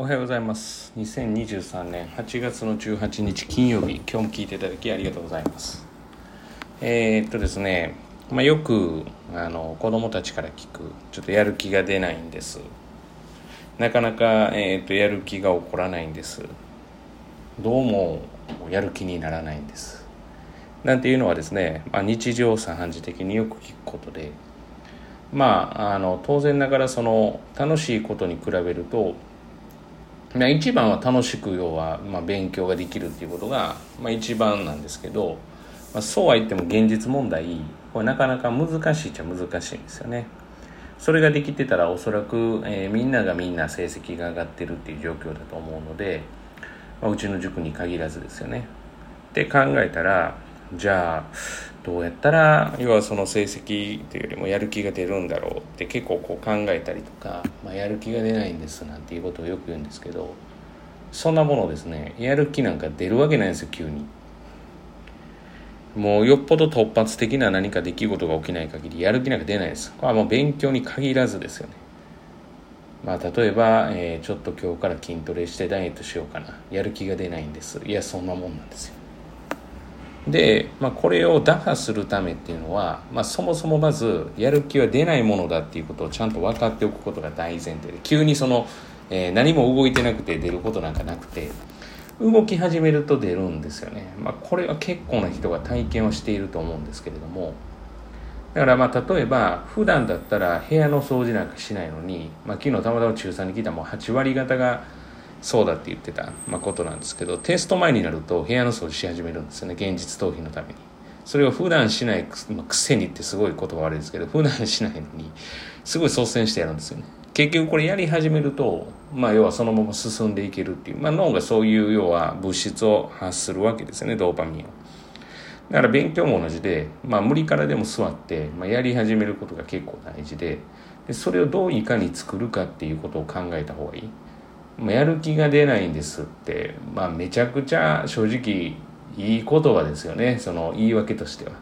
おはようございます。2023年8月の18日金曜日。今日も聞いていただきありがとうございます。えー、っとですね、まあ、よくあの子供たちから聞くちょっとやる気が出ないんです。なかなか、えー、っとやる気が起こらないんです。どうもやる気にならないんです。なんていうのはですね、まあ、日常茶飯事的によく聞くことでまああの当然ながらその楽しいことに比べるとまあ、一番は楽しく要は、まあ、勉強ができるっていうことが、まあ、一番なんですけど、まあ、そうは言っても現実問題これなかなか難しいっちゃ難しいんですよね。それができてたらおそらく、えー、みんながみんな成績が上がってるっていう状況だと思うので、まあ、うちの塾に限らずですよね。って考えたらじゃあどうやったら要はその成績というよりもやる気が出るんだろうって結構こう考えたりとか、まあ、やる気が出ないんですなんていうことをよく言うんですけどそんなものですねやる気なんか出るわけないんですよ急に。もうよっぽど突発的な何か出来事が起きない限りやる気なんか出ないです。これはもう勉強に限らずですよね。まあ例えば、えー、ちょっと今日から筋トレしてダイエットしようかな。やる気が出ないんです。いや、そんなもんなんですよ。で、まあ、これを打破するためっていうのは、まあ、そもそもまずやる気は出ないものだっていうことをちゃんと分かっておくことが大前提で急にその、えー、何も動いてなくて出ることなんかなくて動き始めると出るんですよね、まあ、これは結構な人が体験をしていると思うんですけれどもだからまあ例えば普段だったら部屋の掃除なんかしないのに、まあ、昨日たまたま中3に来たもう8割方がそうだって言ってた、まあ、ことなんですけどテスト前になると部屋の掃除し始めるんですよね現実逃避のために。それを普段しないく,、せにってすごい言葉悪いですけど普段しないのにすごい率先してやるんですよね。結局これやり始めると、まあ、要はそのまま進んでいけるっていう、まあ、脳がそういう要は物質を発するわけですよねドーパミンを。だから勉強も同じで、まあ、無理からでも座って、まあ、やり始めることが結構大事ででそれをどういかに作るかっていうことを考えた方がいい。やる気が出ないんですって、まあ、めちゃくちゃ正直いい言葉ですよね。その言い訳としては。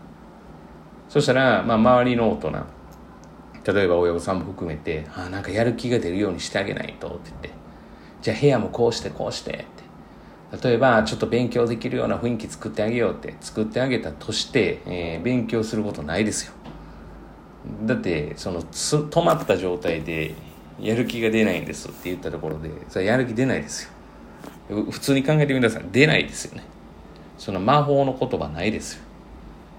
そしたら、まあ、周りの大人。例えば親御さんも含めて「あなんかやる気が出るようにしてあげないと」って言って「じゃあ部屋もこうしてこうして」って。例えばちょっと勉強できるような雰囲気作ってあげようって。作ってあげたとして、えー、勉強することないですよ。だってその止まった状態でやる気が出ないんですって言ったところでそれやる気出ないですよ。普通に考えてみてください。出ないですよね。その魔法の言葉ないですよ。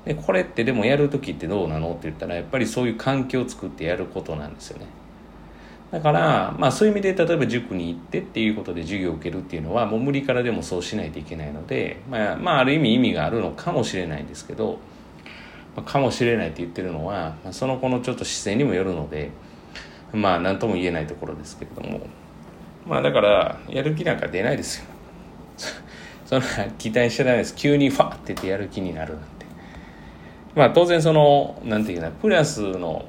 でこれってでもやる時ってどうなのって言ったらやっぱりそういう環境を作ってやることなんですよね。だからまあそういう意味で例えば塾に行ってっていうことで授業を受けるっていうのはもう無理からでもそうしないといけないのでまあ、まあ、ある意味意味があるのかもしれないんですけど、かもしれないって言ってるのは、まあ、その子のちょっと姿勢にもよるのでまあ何とも言えないところですけれども。まあだからやる気なんか出ないですよ。そんな期待しちゃダメです。急にファーって言ってやる気になるなんて。まあ当然そのなんていうかなプラスの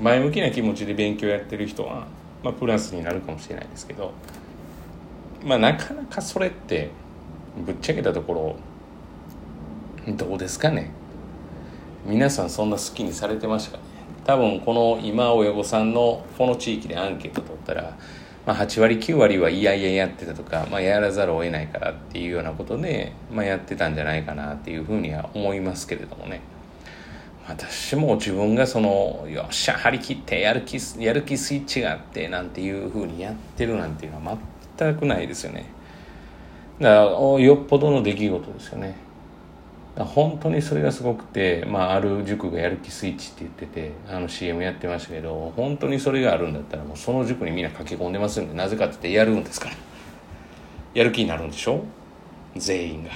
前向きな気持ちで勉強やってる人は、まあ、プラスになるかもしれないですけどまあなかなかそれってぶっちゃけたところどうですかね。皆さんそんな好きにされてましたか？多分この今親御さんのこの地域でアンケート取ったら、まあ、8割9割はいやいややってたとか、まあ、やらざるを得ないからっていうようなことで、まあ、やってたんじゃないかなっていうふうには思いますけれどもね。私も自分がそのよっしゃ張り切ってやる気やる気スイッチがあってなんていうふうにやってるなんていうのは全くないですよね。だからよっぽどの出来事ですよね。本当にそれがすごくて、まあ、ある塾がやる気スイッチって言っててあの CM やってましたけど本当にそれがあるんだったらもうその塾にみんな駆け込んでますんでなぜかって言ってやるんですから。やる気になるんでしょ？全員が、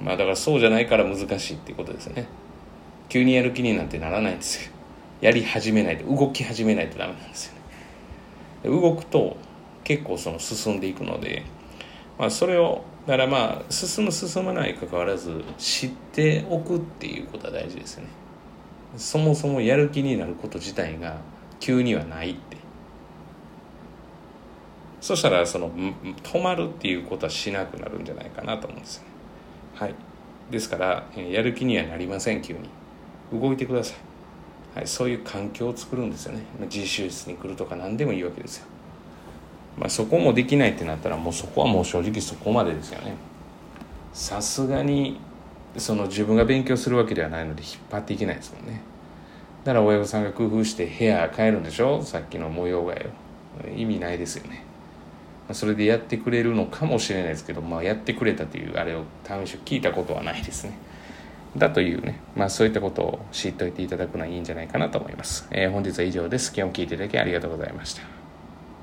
うん、まあだからそうじゃないから難しいっていうことですね。急にやる気になんてならないんですよ。やり始めないと動き始めないとダメなんですよね。動くと結構その進んでいくのでまあそれをだからまあ進む進まないかかわらず知っておくっていうことは大事ですよね。そもそもやる気になること自体が急にはないって。そしたらその止まるっていうことはしなくなるんじゃないかなと思うんですよね。はい。ですからやる気にはなりません急に。動いてください、はい、そういう環境を作るんですよね。自習室に来るとか何でもいいわけですよ。まあ、そこもできないってなったらもうそこはもう正直そこまでですよね。さすがにその自分が勉強するわけではないので引っ張っていけないですもんね。だから親御さんが工夫して部屋変えるんでしょ？さっきの模様替えを。意味ないですよね。それでやってくれるのかもしれないですけど、まあ、やってくれたというあれを試し聞いたことはないですね。だというね、まあそういったことを知っておいていただくのはいいんじゃないかなと思います。えー、本日は以上です。今日も聞いていただきありがとうございました。